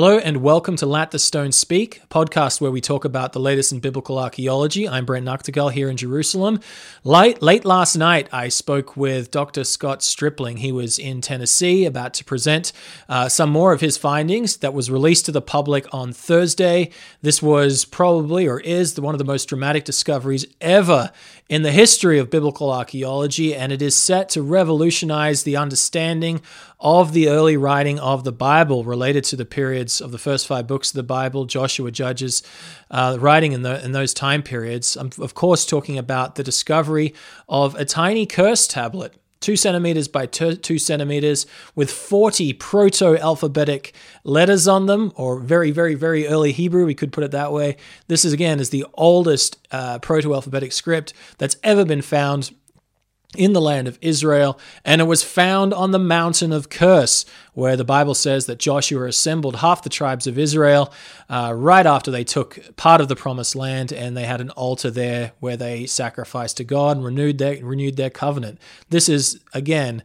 Hello and welcome to Let the Stone Speak, a podcast where we talk about the latest in biblical archaeology. I'm Brent Nagtegaal here in Jerusalem. Late, late last night, I spoke with Dr. Scott Stripling. He was in Tennessee about to present uh, some more of his findings that was released to the public on Thursday. This was probably or is the, one of the most dramatic discoveries ever in the history of biblical archaeology, and it is set to revolutionize the understanding of the early writing of the Bible related to the periods of the first five books of the Bible, Joshua, Judges, uh, writing in, the, in those time periods. I'm, of course, talking about the discovery of a tiny curse tablet two centimeters by two centimeters with 40 proto alphabetic letters on them or very very very early hebrew we could put it that way this is again is the oldest uh, proto alphabetic script that's ever been found in the land of Israel, and it was found on the mountain of Curse, where the Bible says that Joshua assembled half the tribes of Israel uh, right after they took part of the promised land, and they had an altar there where they sacrificed to God and renewed their renewed their covenant. This is again.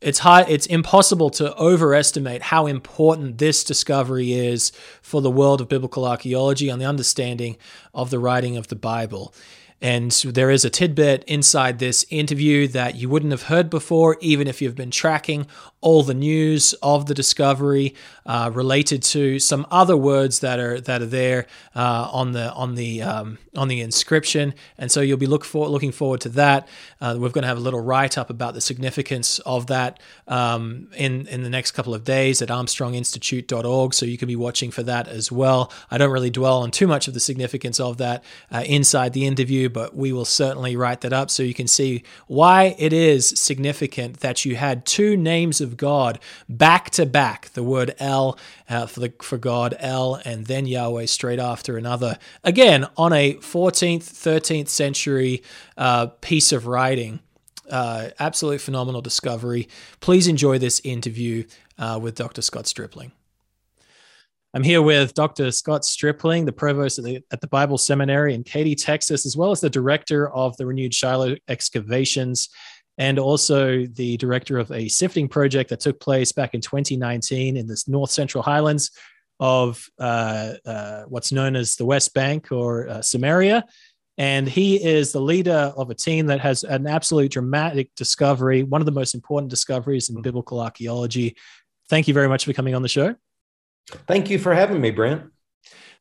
It's hard, it's impossible to overestimate how important this discovery is for the world of biblical archaeology and the understanding of the writing of the Bible. And there is a tidbit inside this interview that you wouldn't have heard before, even if you've been tracking all the news of the discovery uh, related to some other words that are that are there uh, on the on the um, on the inscription, and so you'll be look for, looking forward to that. Uh, we're going to have a little write up about the significance of that um, in in the next couple of days at ArmstrongInstitute.org, so you can be watching for that as well. I don't really dwell on too much of the significance of that uh, inside the interview, but we will certainly write that up so you can see why it is significant that you had two names of of God back to back. The word El uh, for the for God, El, and then Yahweh straight after another. Again, on a 14th, 13th century uh, piece of writing. Uh, absolute phenomenal discovery. Please enjoy this interview uh, with Dr. Scott Stripling. I'm here with Dr. Scott Stripling, the provost at the, at the, Bible Seminary in Katy, Texas, as well as the director of the Renewed Shiloh Excavations and also the director of a sifting project that took place back in 2019 in the north central highlands of uh, uh, what's known as the West Bank or uh, Samaria. And he is the leader of a team that has an absolute dramatic discovery, one of the most important discoveries in biblical archaeology. Thank you very much for coming on the show. Thank you for having me, Brent.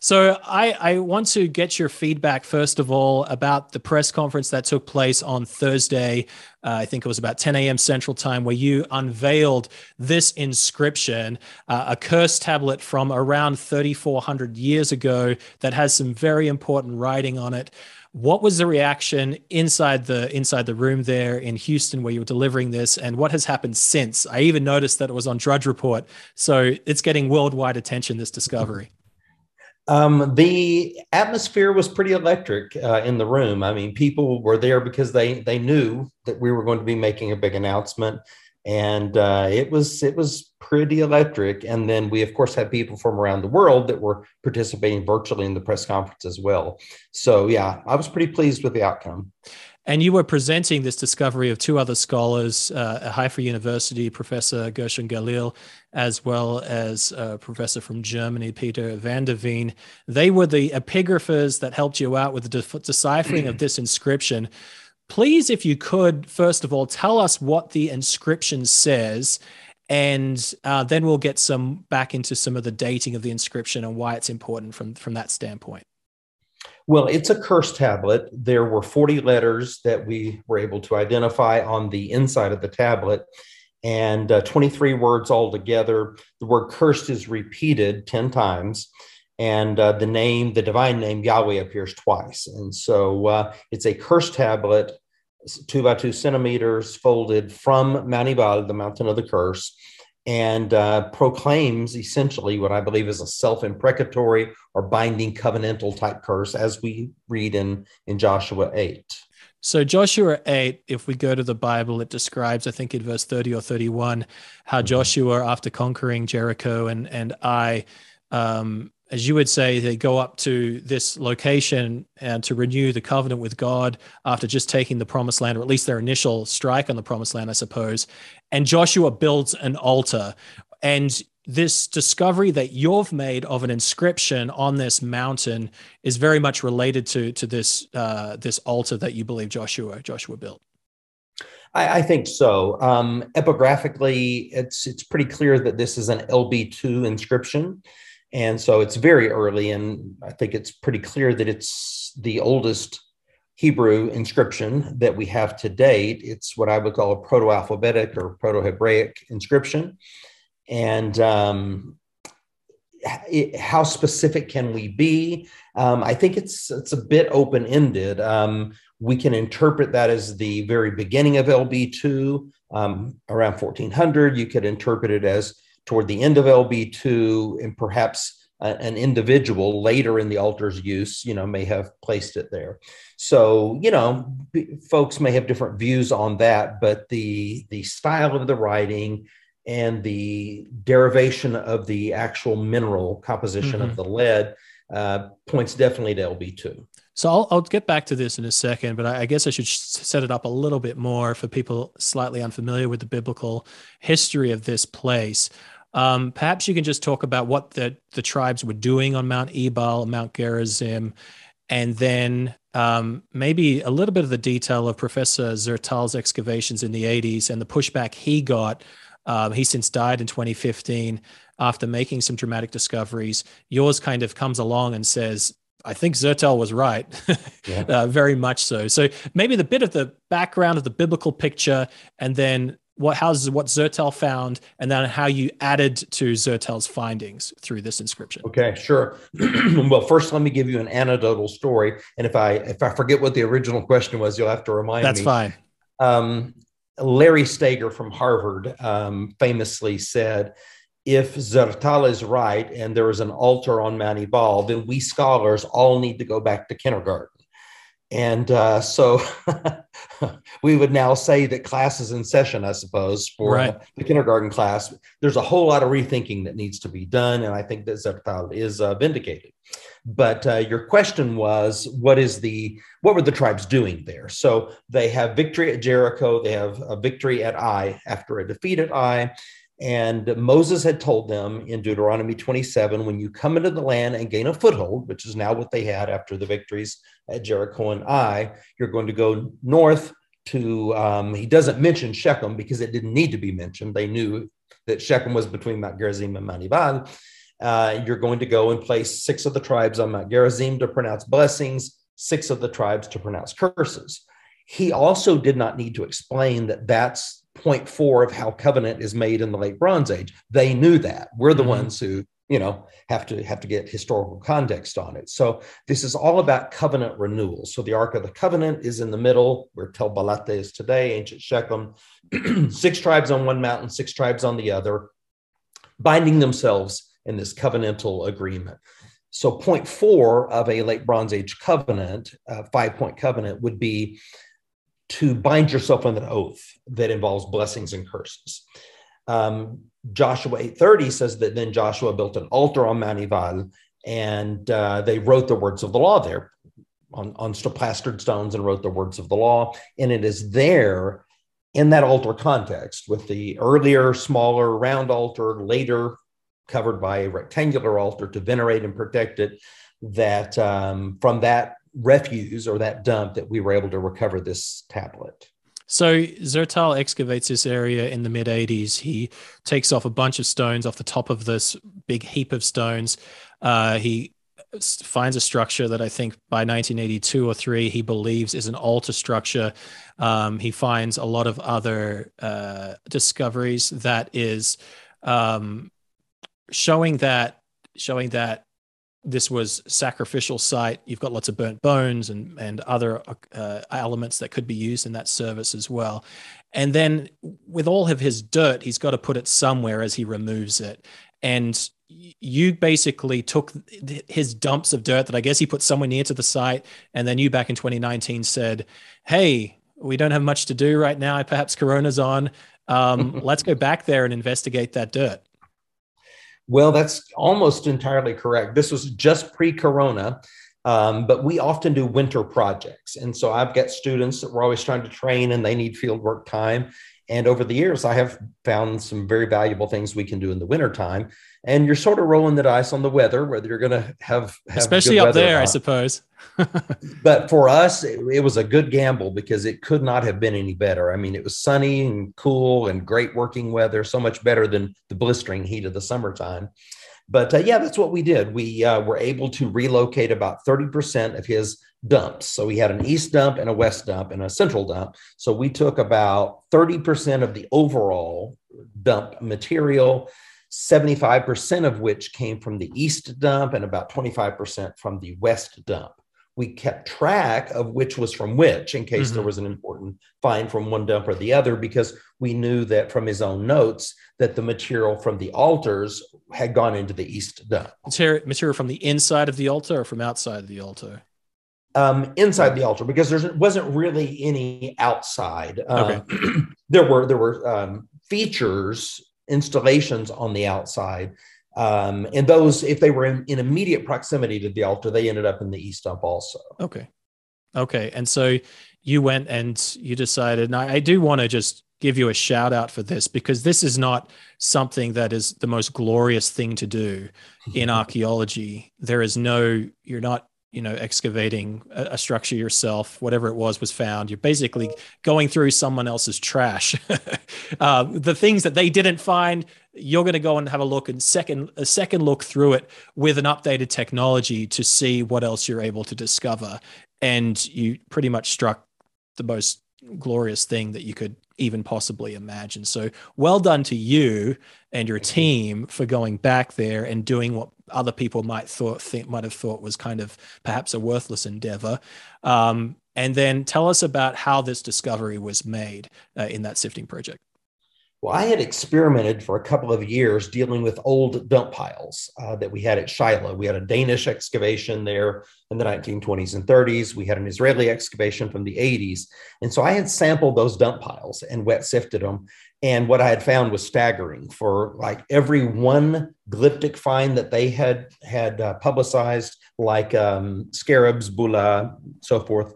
So I, I want to get your feedback first of all about the press conference that took place on Thursday. Uh, I think it was about 10 a.m. Central Time, where you unveiled this inscription, uh, a curse tablet from around 3,400 years ago that has some very important writing on it. What was the reaction inside the inside the room there in Houston where you were delivering this, and what has happened since? I even noticed that it was on Drudge Report, so it's getting worldwide attention. This discovery. Um, the atmosphere was pretty electric uh, in the room. I mean, people were there because they they knew that we were going to be making a big announcement, and uh, it was it was pretty electric. And then we, of course, had people from around the world that were participating virtually in the press conference as well. So, yeah, I was pretty pleased with the outcome. And you were presenting this discovery of two other scholars uh, at Haifa University, Professor Gershon Galil, as well as a professor from Germany, Peter van der Veen. They were the epigraphers that helped you out with the de- deciphering of this inscription. Please, if you could, first of all, tell us what the inscription says and uh, then we'll get some back into some of the dating of the inscription and why it's important from from that standpoint. Well, it's a curse tablet. There were 40 letters that we were able to identify on the inside of the tablet and uh, 23 words altogether. The word cursed is repeated 10 times, and uh, the name, the divine name Yahweh, appears twice. And so uh, it's a curse tablet, two by two centimeters, folded from Mount Ebal, the mountain of the curse, and uh, proclaims essentially what I believe is a self imprecatory or binding covenantal type curse, as we read in, in Joshua 8. So, Joshua 8, if we go to the Bible, it describes, I think in verse 30 or 31, how mm-hmm. Joshua, after conquering Jericho and, and I, um, as you would say, they go up to this location and to renew the covenant with God after just taking the promised land, or at least their initial strike on the promised land, I suppose. And Joshua builds an altar. And this discovery that you've made of an inscription on this mountain is very much related to to this uh, this altar that you believe Joshua Joshua built. I, I think so. Um, epigraphically, it's it's pretty clear that this is an LB two inscription, and so it's very early, and I think it's pretty clear that it's the oldest Hebrew inscription that we have to date. It's what I would call a proto alphabetic or proto Hebraic inscription. And um, it, how specific can we be? Um, I think it's it's a bit open ended. Um, we can interpret that as the very beginning of LB2, um, around 1400. You could interpret it as toward the end of LB2, and perhaps an individual later in the altar's use, you know, may have placed it there. So, you know, folks may have different views on that, but the the style of the writing and the derivation of the actual mineral composition mm-hmm. of the lead uh, points definitely to LB2. So I'll, I'll get back to this in a second, but I, I guess I should set it up a little bit more for people slightly unfamiliar with the biblical history of this place. Um, perhaps you can just talk about what the, the tribes were doing on Mount Ebal, Mount Gerizim, and then um, maybe a little bit of the detail of Professor Zertal's excavations in the 80s and the pushback he got. Um, he since died in 2015 after making some dramatic discoveries. Yours kind of comes along and says, I think Zertal was right, yeah. uh, very much so. So maybe the bit of the background of the biblical picture, and then what houses what Zertal found, and then how you added to Zertal's findings through this inscription. Okay, sure. well, first, let me give you an anecdotal story, and if I if I forget what the original question was, you'll have to remind That's me. That's fine. Um, Larry Stager from Harvard um, famously said, "If Zertal is right, and there is an altar on Mount Ebal, then we scholars all need to go back to kindergarten." And uh, so we would now say that class is in session, I suppose, for right. uh, the kindergarten class. There's a whole lot of rethinking that needs to be done. And I think that Zertal is uh, vindicated. But uh, your question was, what is the, what were the tribes doing there? So they have victory at Jericho. They have a victory at Ai after a defeat at Ai. And Moses had told them in Deuteronomy 27 when you come into the land and gain a foothold, which is now what they had after the victories at Jericho and Ai, you're going to go north to, um, he doesn't mention Shechem because it didn't need to be mentioned. They knew that Shechem was between Mount Gerizim and Mount Ebal. Uh, you're going to go and place six of the tribes on Mount Gerizim to pronounce blessings, six of the tribes to pronounce curses. He also did not need to explain that that's point four of how covenant is made in the late Bronze Age. They knew that. We're the mm-hmm. ones who you know have to have to get historical context on it so this is all about covenant renewal so the ark of the covenant is in the middle where tel balata is today ancient shechem six tribes on one mountain six tribes on the other binding themselves in this covenantal agreement so point four of a late bronze age covenant uh, five point covenant would be to bind yourself on an oath that involves blessings and curses. Um, Joshua 8:30 says that then Joshua built an altar on Mount Ebal, and uh, they wrote the words of the law there on, on plastered stones and wrote the words of the law. And it is there in that altar context with the earlier, smaller, round altar, later covered by a rectangular altar to venerate and protect it, that um, from that refuse or that dump that we were able to recover this tablet. So Zertal excavates this area in the mid 80s. He takes off a bunch of stones off the top of this big heap of stones. Uh, he finds a structure that I think by 1982 or three he believes is an altar structure. Um, he finds a lot of other uh, discoveries that is um, showing that showing that this was sacrificial site. You've got lots of burnt bones and and other uh, elements that could be used in that service as well. And then with all of his dirt, he's got to put it somewhere as he removes it. And you basically took his dumps of dirt that I guess he put somewhere near to the site, and then you back in 2019 said, "Hey, we don't have much to do right now. Perhaps Corona's on. Um, let's go back there and investigate that dirt." Well, that's almost entirely correct. This was just pre corona, um, but we often do winter projects. And so I've got students that we're always trying to train and they need fieldwork time. And over the years, I have found some very valuable things we can do in the wintertime. And you're sort of rolling the dice on the weather, whether you're going to have, have especially up there, I suppose. but for us, it, it, was a good gamble because it could not have been any better. I mean, it was sunny and cool and great working weather, so much better than the blistering heat of the summertime. But uh, yeah, that's what we did. We uh, were able to relocate about 30% of his dumps. So we had an east dump and a west dump and a central dump. So we took about 30% of the overall dump material, 75% of which came from the east dump and about 25% from the west dump. We kept track of which was from which in case mm-hmm. there was an important find from one dump or the other, because we knew that from his own notes that the material from the altars had gone into the east dump. Material from the inside of the altar or from outside the altar? um, inside the altar because there wasn't really any outside. Um, okay. there were there were um, features installations on the outside, um, and those if they were in, in, immediate proximity to the altar, they ended up in the east dump also. Okay, okay, and so you went and you decided. And I, I do want to just give you a shout out for this because this is not something that is the most glorious thing to do in archaeology. There is no, you're not you know excavating a, structure yourself whatever it was was found. You're basically going through someone else's trash. Uh, the things that they didn't find you're going to go and have a look and second a second look through it with an updated technology to see what else you're able to discover. And you pretty much struck the most glorious thing that you could even possibly imagine so well done to you and your team for going back there and doing what other people might thought think might have thought was kind of perhaps a worthless endeavor. Um, and then tell us about how this discovery was made uh, in that sifting project. Well, I had experimented for a couple of years dealing with old dump piles uh, that we had at Shiloh. We had a Danish excavation there in the 1920s and 30s. We had an Israeli excavation from the 80s. And so I had sampled those dump piles and wet sifted them. And what I had found was staggering for like every one glyptic find that they had had uh, publicized, like um, scarabs, bulla, so forth.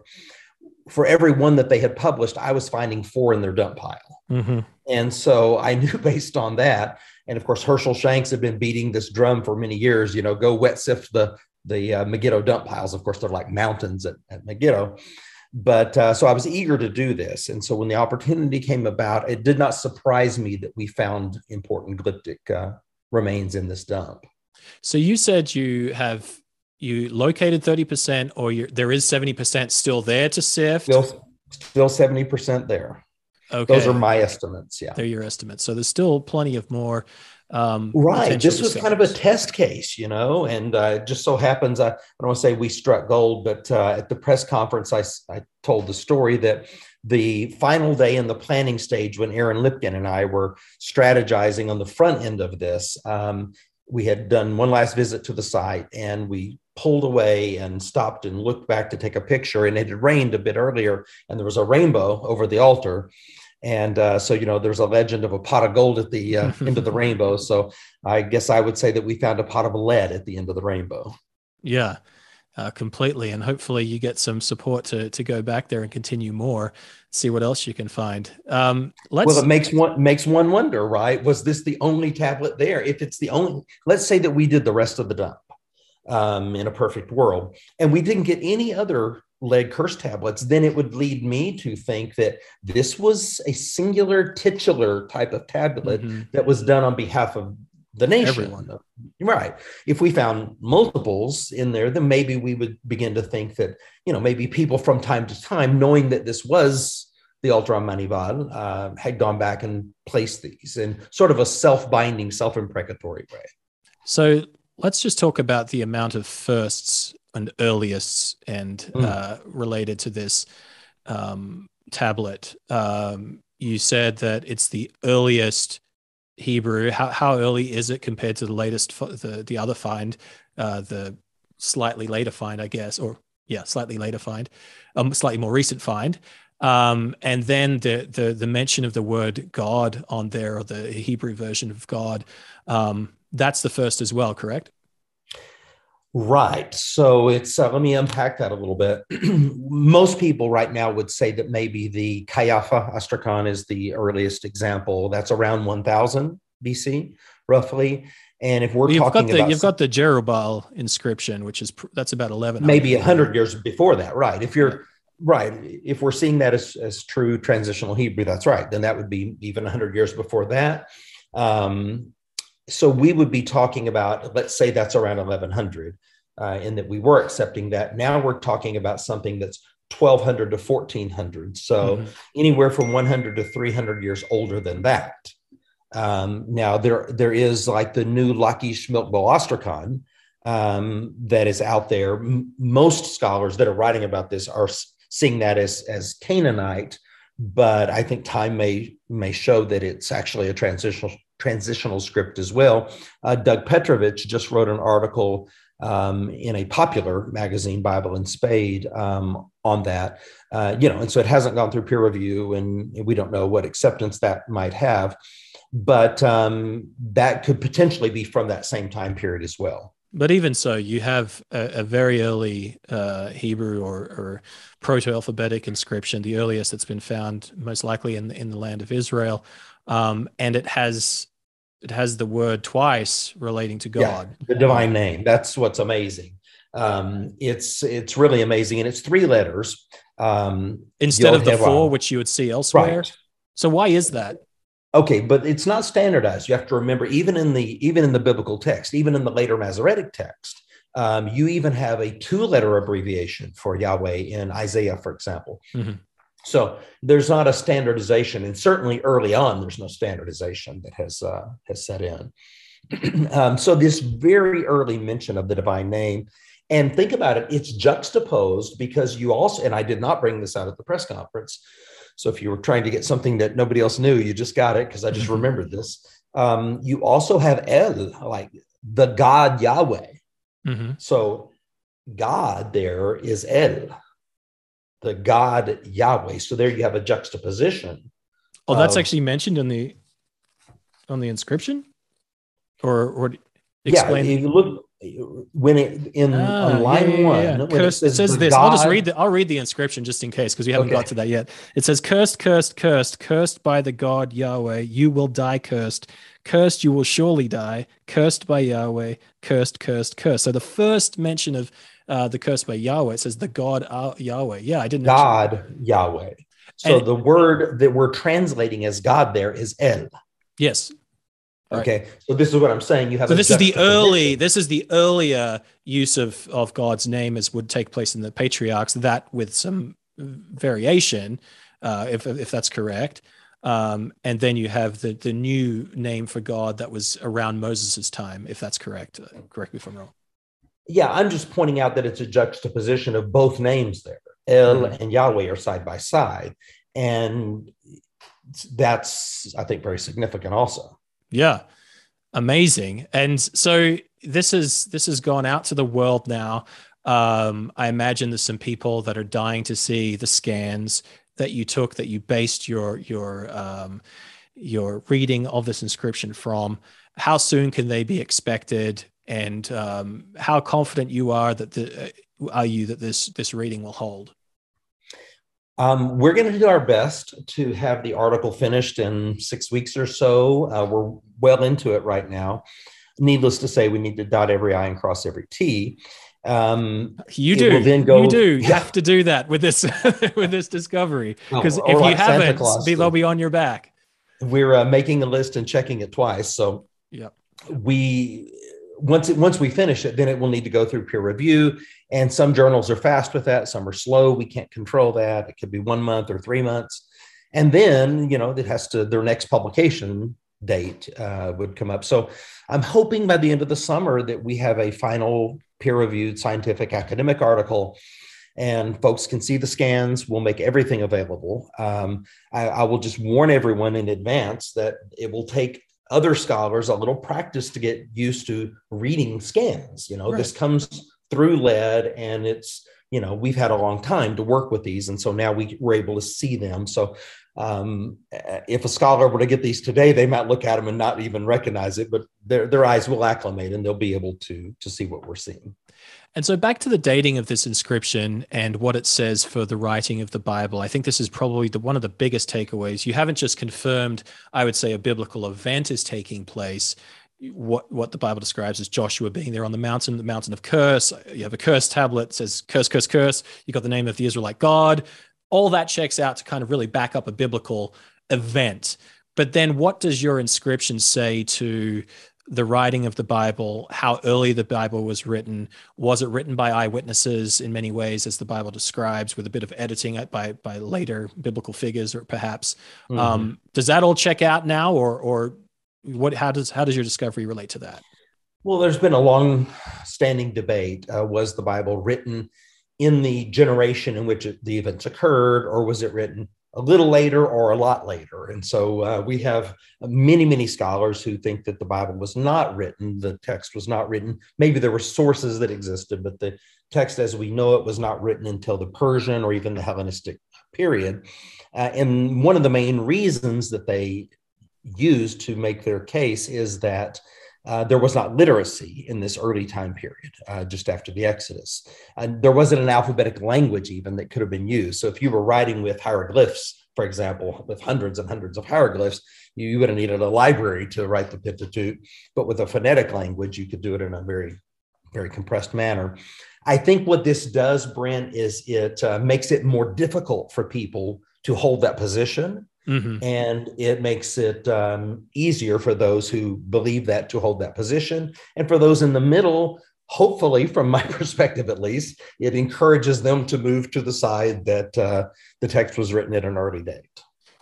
For every one that they had published, I was finding four in their dump pile. Mm-hmm. And so I knew based on that, and of course Hershel Shanks had been beating this drum for many years. You know, go wet sift the the uh, Megiddo dump piles. Of course, they're like mountains at, at Megiddo. But uh, so I was eager to do this, and so when the opportunity came about, it did not surprise me that we found important glyptic uh, remains in this dump. So you said you have you located 30% or there is 70% still there to sift still, still 70% there Okay. Those are my estimates. Yeah. They're your estimates. So there's still plenty of more. Um, right. This was kind of a test case, you know, and uh, just so happens, I, I don't want to say we struck gold, but uh, at the press conference, I, I told the story that the final day in the planning stage when Aaron Lipkin and I were strategizing on the front end of this, um, we had done one last visit to the site and we pulled away and stopped and looked back to take a picture. And it had rained a bit earlier, and there was a rainbow over the altar. And uh, so, you know, there's a legend of a pot of gold at the uh, end of the rainbow. So I guess I would say that we found a pot of lead at the end of the rainbow. Yeah, uh, completely. And hopefully you get some support to, to go back there and continue more, see what else you can find. Um, let's... Well, it makes one, makes one wonder, right? Was this the only tablet there? If it's the only, let's say that we did the rest of the dump um, in a perfect world, and we didn't get any other lead curse tablets, then it would lead me to think that this was a singular titular type of tablet mm-hmm. that was done on behalf of the nation. Everyone. Right. If we found multiples in there, then maybe we would begin to think that, you know, maybe people from time to time, knowing that this was the Altar Amanival, uh, had gone back and placed these in sort of a self binding, self imprecatory way. So let's just talk about the amount of firsts and earliest and mm. uh, related to this um, tablet. Um, you said that it's the earliest Hebrew. How, how early is it compared to the latest, the, the other find, uh, the slightly later find, I guess, or yeah, slightly later find, um, slightly more recent find. Um, and then the, the the mention of the word God on there, or the Hebrew version of God, um, that's the first as well, correct? Right. So it's uh, let me unpack that a little bit. Most people right now would say that maybe the Qeiyafa ostracon is the earliest example. That's around 1000 BC, roughly. And if we're you've talking got the, about you've got the Jerubbaal inscription, which is that's about 11 maybe 100 years before that, right? If you're right, if we're seeing that as, as true transitional Hebrew, that's right. Then that would be even 100 years before that. Um, so we would be talking about, let's say that's around 1100, uh, in that we were accepting that. Now we're talking about something that's 1200 to 1400. So mm-hmm. anywhere from 100 to 300 years older than that. Um, now there there is like the new Lachish Milkbo ostracon um, that is out there. M- most scholars that are writing about this are seeing that as as Canaanite, but I think time may may show that it's actually a transitional transitional script as well. Uh, Doug Petrovich just wrote an article um, in a popular magazine, Bible and Spade, um, on that. Uh, you know, and so it hasn't gone through peer review, and we don't know what acceptance that might have. But um, that could potentially be from that same time period as well. But even so, you have a, a very early uh, Hebrew or, or proto-alphabetic inscription, the earliest that's been found, most likely in in the land of Israel, um, and it has it has the word twice relating to God. Yeah, the divine name. That's what's amazing. Um, it's it's really amazing, and it's three letters um, instead of the four, which you would see elsewhere. Right. So why is that? Okay, but it's not standardized. You have to remember, even in the even in the biblical text, even in the later Masoretic text, um, you even have a two-letter abbreviation for Yahweh in Isaiah, for example. Mm-hmm. So there's not a standardization, and certainly early on, there's no standardization that has uh, has set in. um, so this very early mention of the divine name, and think about it, it's juxtaposed because you also, and I did not bring this out at the press conference. So if you were trying to get something that nobody else knew, you just got it because I just remembered this. Um, you also have El, like the God Yahweh. Mm-hmm. So God there is El the God Yahweh. So there you have a juxtaposition. Oh, that's of, actually mentioned in the on the inscription, or or explain. Yeah, you look when it in ah, on line yeah, yeah, one. Yeah. It says, it says this. I'll just read the I'll read the inscription just in case because we haven't okay. got to that yet. It says, "Cursed, cursed, cursed, cursed by the God Yahweh. You will die cursed. Cursed, you will surely die. Cursed by Yahweh. Cursed, cursed, cursed." So the first mention of uh, the curse by Yahweh. It says the God uh, Yahweh. Yeah, I didn't. God Yahweh. So and, the word that we're translating as God there is El. Yes. Okay, right. so this is what I'm saying. You have. So this is the early. This is the earlier use of of God's name as would take place in the patriarchs. That with some variation, uh, if if that's correct. Um, and then you have the the new name for God that was around Moses' time, if that's correct. Uh, correct me if I'm wrong yeah, I'm just pointing out that it's a juxtaposition of both names there. El mm-hmm. and Yahweh are side by side. And that's, I think, very significant also. Yeah. Amazing. And so this is this has gone out to the world now. Um, I imagine there's some people that are dying to see the scans that you took that you based your your um, your reading of this inscription from. How soon can they be expected? and um, how confident you are that the, uh, are you that this this reading will hold? Um, we're going to do our best to have the article finished in six weeks or so. Uh, we're well into it right now. Needless to say, we need to dot every I and cross every T. Um, you do. Then go, you do. You have to do that with this with this discovery because if like you haven't, they'll be on your back. We're uh, making a list and checking it twice. So yeah, we once it, once we finish it, then it will need to go through peer review. And some journals are fast with that, some are slow. We can't control that. It could be one month or three months, and then you know it has to their next publication date uh, would come up. So I'm hoping by the end of the summer that we have a final peer reviewed scientific academic article and folks can see the scans. We'll make everything available. Um, I, I, will just warn everyone in advance that it will take other scholars a little practice to get used to reading scans. You know, right. this comes through lead and it's, you know, we've had a long time to work with these. And so now we, we're able to see them. So um, if a scholar were to get these today, they might look at them and not even recognize it, but their, their eyes will acclimate and they'll be able to, to see what we're seeing. And so back to the dating of this inscription and what it says for the writing of the Bible. I think this is probably the, one of the biggest takeaways. You haven't just confirmed, I would say, a biblical event is taking place. What what the Bible describes as Joshua being there on the mountain, the mountain of curse. You have a curse tablet says curse, curse, curse. You got the name of the Israelite God. All that checks out to kind of really back up a biblical event. But then, what does your inscription say to the writing of the Bible, how early the Bible was written. Was it written by eyewitnesses in many ways, as the Bible describes, with a bit of editing by by later biblical figures, or perhaps? Mm-hmm. Um, does that all check out now, or or what? How does how does your discovery relate to that? Well, there's been a long-standing debate. Uh, was the Bible written in the generation in which the events occurred, or was it written a little later or a lot later. And so uh, we have many, many scholars who think that the Bible was not written, the text was not written. Maybe there were sources that existed, but the text as we know it was not written until the Persian or even the Hellenistic period. Uh, and one of the main reasons that they use to make their case is that uh, there was not literacy in this early time period, uh, just after the Exodus. And there wasn't an alphabetic language even that could have been used. So if you were writing with hieroglyphs, for example, with hundreds and hundreds of hieroglyphs, you, you would have needed a library to write the Pentateuch. But with a phonetic language, you could do it in a very, very compressed manner. I think what this does, Brent, is it uh, makes it more difficult for people to hold that position Mm-hmm. And it makes it um, easier for those who believe that to hold that position. And for those in the middle, hopefully, from my perspective at least, it encourages them to move to the side that uh, the text was written at an early date.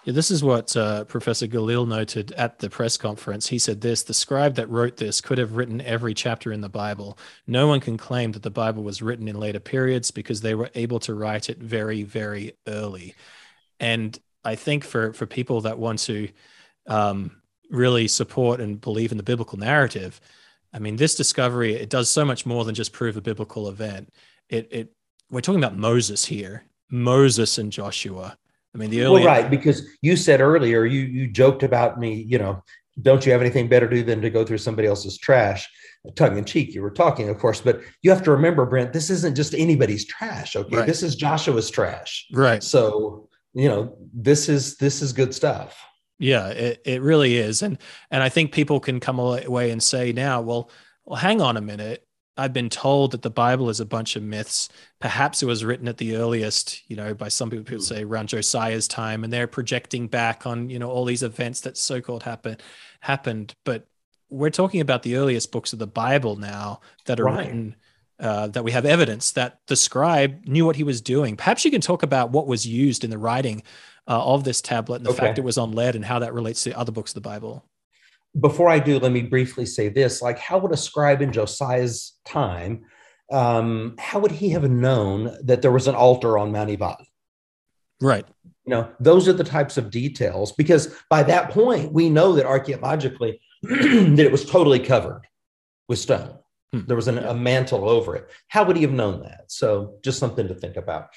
Yeah, this is what uh, Professor Galil noted at the press conference. He said this The scribe that wrote this could have written every chapter in the Bible. No one can claim that the Bible was written in later periods because they were able to write it very, very early. And I think for for people that want to um, really support and believe in the biblical narrative, I mean, this discovery it does so much more than just prove a biblical event. It it we're talking about Moses here, Moses and Joshua. I mean, the early well, right because you said earlier you you joked about me, you know, don't you have anything better to do than to go through somebody else's trash? Tongue in cheek, you were talking, of course, but you have to remember, Brent, this isn't just anybody's trash. Okay, right. this is Joshua's trash. Right. So you know this is this is good stuff. Yeah it, it really is. And and i think people can come away and say now well well hang on a minute. I've been told that the bible is a bunch of myths. Perhaps it was written at the earliest you know by some people people hmm. say around josiah's time and they're projecting back on you know all these events that so-called happen happened. But we're talking about the earliest books of the bible now that are right. written uh, that we have evidence that the scribe knew what he was doing. Perhaps you can talk about what was used in the writing uh, of this tablet and the okay. fact it was on lead and how that relates to other books of the Bible. Before I do, let me briefly say this: like, how would a scribe in Josiah's time, um, how would he have known that there was an altar on Mount Ebal? Right. You know, those are the types of details because by that point we know that archaeologically that it was totally covered with stone. Hmm. There was an, a mantle over it. How would he have known that? So just something to think about.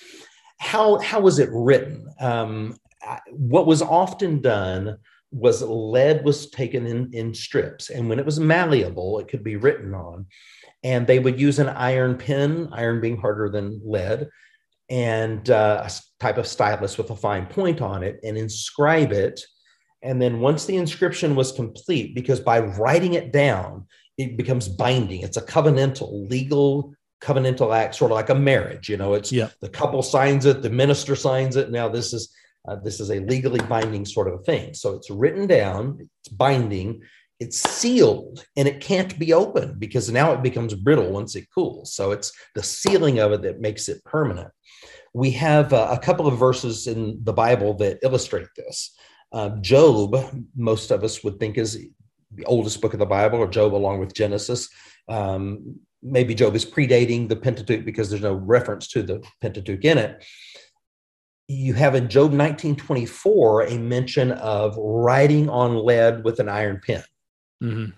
How how was it written? Um, what was often done was lead was taken in, in strips, and when it was malleable, it could be written on. And they would use an iron pen, iron being harder than lead, and uh, a type of stylus with a fine point on it, and inscribe it. And then once the inscription was complete, because by writing it down, it becomes binding. It's a covenantal, legal covenantal act, sort of like a marriage. You know, it's yeah. the couple signs it, the minister signs it. Now this is uh, this is a legally binding sort of thing. So it's written down, it's binding, it's sealed, and it can't be opened because now it becomes brittle once it cools. So it's the sealing of it that makes it permanent. We have uh, a couple of verses in the Bible that illustrate this. Uh, Job, most of us would think is the oldest book of the Bible, or Job along with Genesis. Um, maybe Job is predating the Pentateuch because there's no reference to the Pentateuch in it. You have in Job 1924 a mention of writing on lead with an iron pen. Mm-hmm.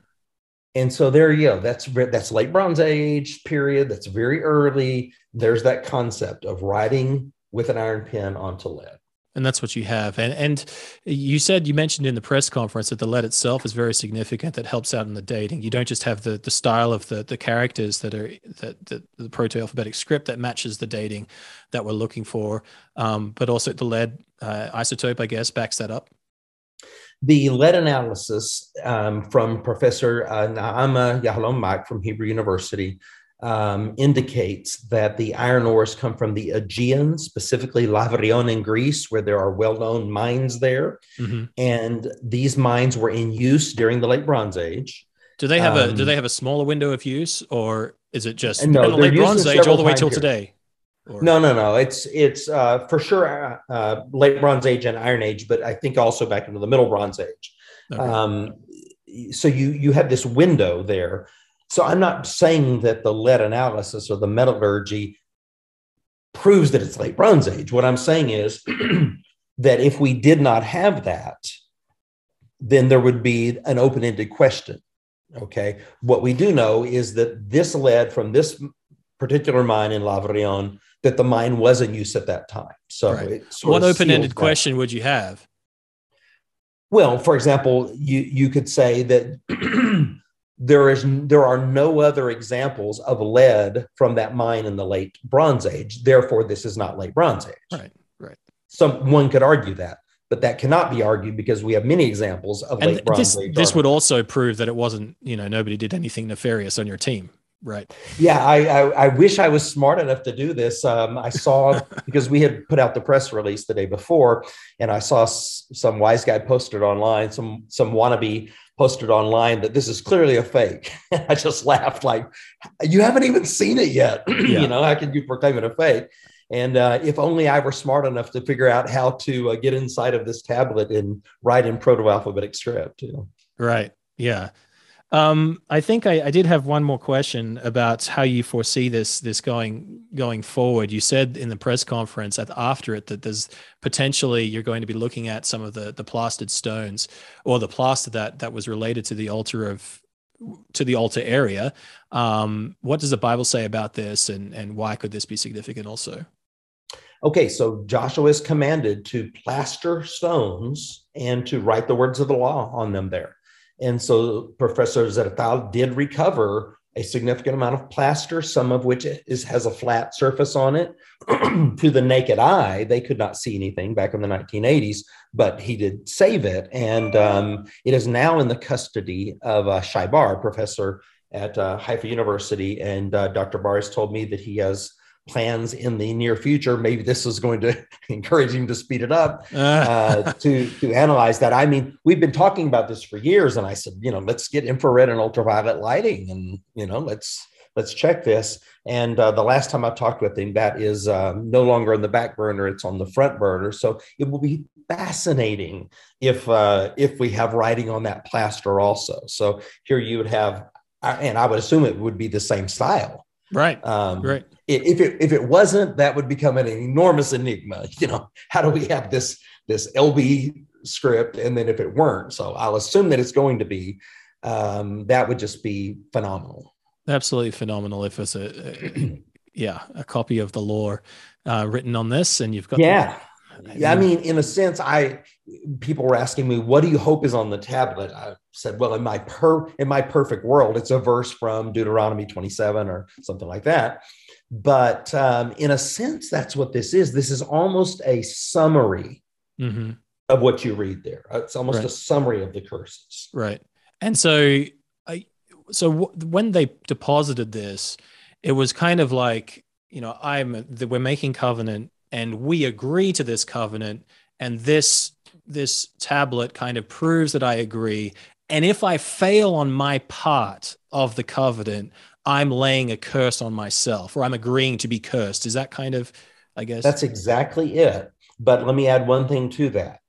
And so there you go. That's that's late Bronze Age period. That's very early. There's that concept of writing with an iron pen onto lead. And that's what you have. And and you said you mentioned in the press conference that the lead itself is very significant. That helps out in the dating. You don't just have the the style of the the characters that are that the, the proto-alphabetic script that matches the dating that we're looking for, um, but also the lead uh, isotope, I guess, backs that up. The lead analysis um, from Professor uh, Naama Yahalom from Hebrew University um, indicates that the iron ores come from the Aegean, specifically Lavrion in Greece, where there are well-known mines there, mm-hmm. and these mines were in use during the Late Bronze Age. Do they have um, a Do they have a smaller window of use, or is it just no, the Late Bronze Age all the way till today? Or? No, no, no. It's it's uh, for sure uh, uh, Late Bronze Age and Iron Age, but I think also back into the Middle Bronze Age. Okay. Um, so you you have this window there so I'm not saying that the lead analysis or the metallurgy proves that it's late Bronze Age. What I'm saying is that if we did not have that, then there would be an open ended question. Okay. What we do know is that this lead from this particular mine in Lavrion, that the mine was in use at that time. So, right. what open ended question would you have? Well, for example, you, you could say that there is there are no other examples of lead from that mine in the late bronze age. Therefore this is not late bronze age. Right right. Someone could argue that but that cannot be argued because we have many examples of and late bronze this, age this would also prove that it wasn't you know nobody did anything nefarious on your team right? Yeah I, I, I wish i was smart enough to do this. Um, i saw because we had put out the press release the day before and i saw s- some wise guy posted online some some wannabe posted online that this is clearly a fake. I just laughed like, you haven't even seen it yet. Yeah. you know, how can you proclaim it a fake? And uh, if only I were smart enough to figure out how to uh, get inside of this tablet and write in proto-alphabetic script. You know? Right. Yeah. Um, I think I, I, did have one more question about how you foresee this this going going forward. You said in the press conference at, after it that there's potentially you're going to be looking at some of the the plastered stones or the plaster that that was related to the altar of to the altar area. Um, what does the Bible say about this, and and why could this be significant also? Okay, so Joshua is commanded to plaster stones and to write the words of the law on them there. And so Professor Zertal did recover a significant amount of plaster, some of which is, has a flat surface on it. to the naked eye, they could not see anything back in the 1980s, but he did save it. And um, it is now in the custody of uh, Shai Bar, professor at uh, Haifa University. And uh, Dr. Bar has told me that he has plans in the near future. Maybe this is going to encourage him to speed it up uh, to to analyze that. I mean, we've been talking about this for years, and I said, you know, let's get infrared and ultraviolet lighting, and you know, let's let's check this. And uh, the last time I talked with him, that is uh, no longer on the back burner; it's on the front burner. So it will be fascinating if uh, if we have writing on that plaster also. So here you would have, and I would assume it would be the same style Right. Um, right. If it if it wasn't, that would become an enormous enigma. You know, how do we have this this LB script, and then if it weren't, so I'll assume that it's going to be. Um, that would just be phenomenal. Absolutely phenomenal. If it's a, yeah a copy of the law uh, written on this, and you've got yeah. The, yeah, I mean, in a sense, I people were asking me, "What do you hope is on the tablet?" I said, "Well, in my per in my perfect world, it's a verse from Deuteronomy 27 or something like that." But um, in a sense, that's what this is. This is almost a summary mm-hmm. of what you read there. It's almost right. a summary of the curses. Right. And so, I so w- when they deposited this, it was kind of like you know, I'm we're making covenant, and we agree to this covenant, and this this tablet kind of proves that I agree. And if I fail on my part of the covenant, I'm laying a curse on myself or I'm agreeing to be cursed. Is that kind of, I guess? That's exactly it. But let me add one thing to that.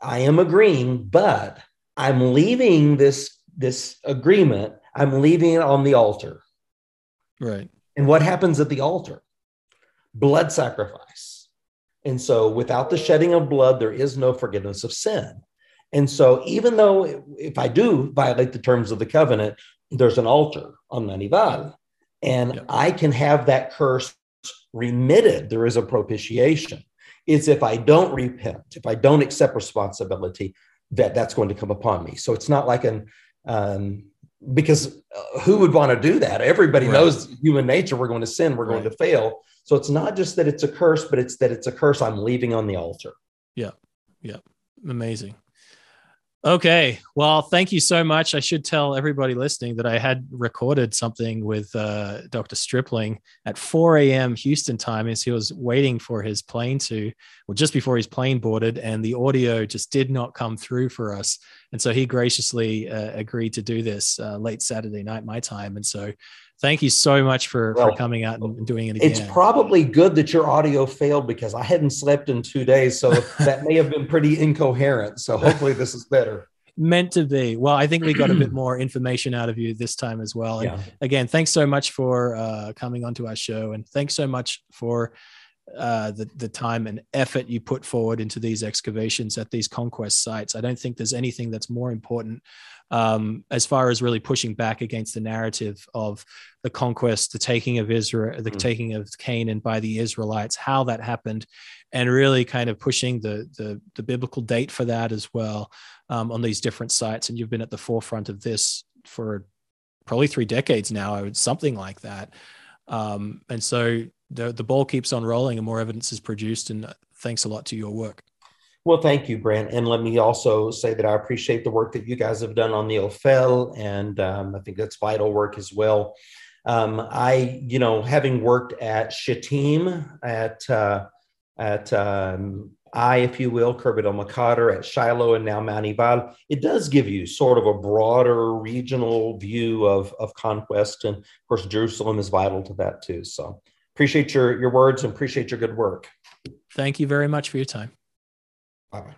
I am agreeing, but I'm leaving this this agreement, I'm leaving it on the altar. Right. And what happens at the altar? Blood sacrifice. And so, without the shedding of blood, there is no forgiveness of sin. And so, even though if I do violate the terms of the covenant, there's an altar on Nanival, and yep. I can have that curse remitted. There is a propitiation. It's if I don't repent, if I don't accept responsibility, that that's going to come upon me. So it's not like an um, because uh, who would want to do that? Everybody right. knows human nature. We're going to sin. We're right. going to fail. So it's not just that it's a curse, but it's that it's a curse I'm leaving on the altar. Yeah. Yeah. Amazing. Okay. Well, thank you so much. I should tell everybody listening that I had recorded something with uh, Dr. Stripling at 4 a.m. Houston time as he was waiting for his plane to, well, just before his plane boarded, and the audio just did not come through for us. And so he graciously uh, agreed to do this uh, late Saturday night, my time. And so thank you so much for, well, for coming out and doing it again. It's probably good that your audio failed because I hadn't slept in two days. So that may have been pretty incoherent. So hopefully this is better. Meant to be. Well, I think we got a bit more information out of you this time as well. And yeah. again, thanks so much for uh, coming onto our show. And thanks so much for uh, the, the time and effort you put forward into these excavations at these conquest sites. I don't think there's anything that's more important um, as far as really pushing back against the narrative of the conquest, the taking of Israel, the mm. taking of Canaan by the Israelites, how that happened, and really kind of pushing the the, the biblical date for that as well um, on these different sites. And you've been at the forefront of this for probably three decades now, I would something like that. Um, and so the the ball keeps on rolling, and more evidence is produced. And thanks a lot to your work. Well, thank you, Brent. And let me also say that I appreciate the work that you guys have done on the Ophel, and um, I think that's vital work as well. Um, I, you know, having worked at Shittim, at uh, at um, I, if you will, Khirbet el at Shiloh, and now Mount Ebal, it does give you sort of a broader regional view of of conquest, and of course, Jerusalem is vital to that too. So, appreciate your your words and appreciate your good work. Thank you very much for your time. Bye bye.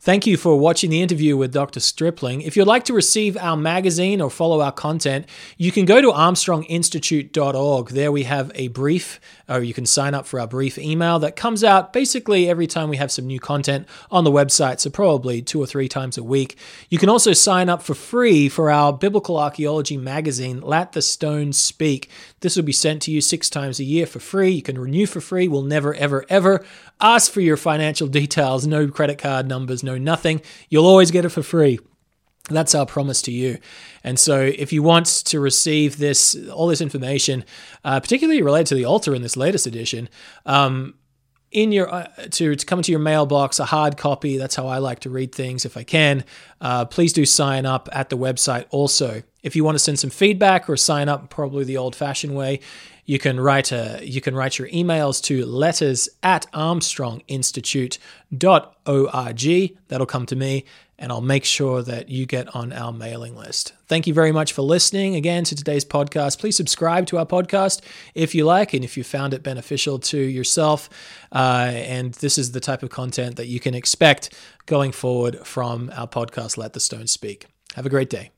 Thank you for watching the interview with Dr. Stripling. If you'd like to receive our magazine or follow our content, you can go to armstronginstitute.org. There we have a brief, or you can sign up for our brief email that comes out basically every time we have some new content on the website, so probably two or three times a week. You can also sign up for free for our biblical archaeology magazine, Let the Stones Speak. This will be sent to you six times a year for free. You can renew for free. We'll never, ever, ever ask for your financial details, no credit card numbers, no nothing. You'll always get it for free. That's our promise to you. And so, if you want to receive this, all this information, uh, particularly related to the altar in this latest edition, um, in your uh, to, to come into your mailbox, a hard copy. That's how I like to read things if I can. Uh, please do sign up at the website. Also, if you want to send some feedback or sign up, probably the old-fashioned way, you can write a you can write your emails to letters at armstronginstitute.org. That'll come to me and I'll make sure that you get on our mailing list. Thank you very much for listening again to today's podcast. Please subscribe to our podcast if you like and if you found it beneficial to yourself. Uh, and this is the type of content that you can expect going forward from our podcast, Let the Stones Speak. Have a great day.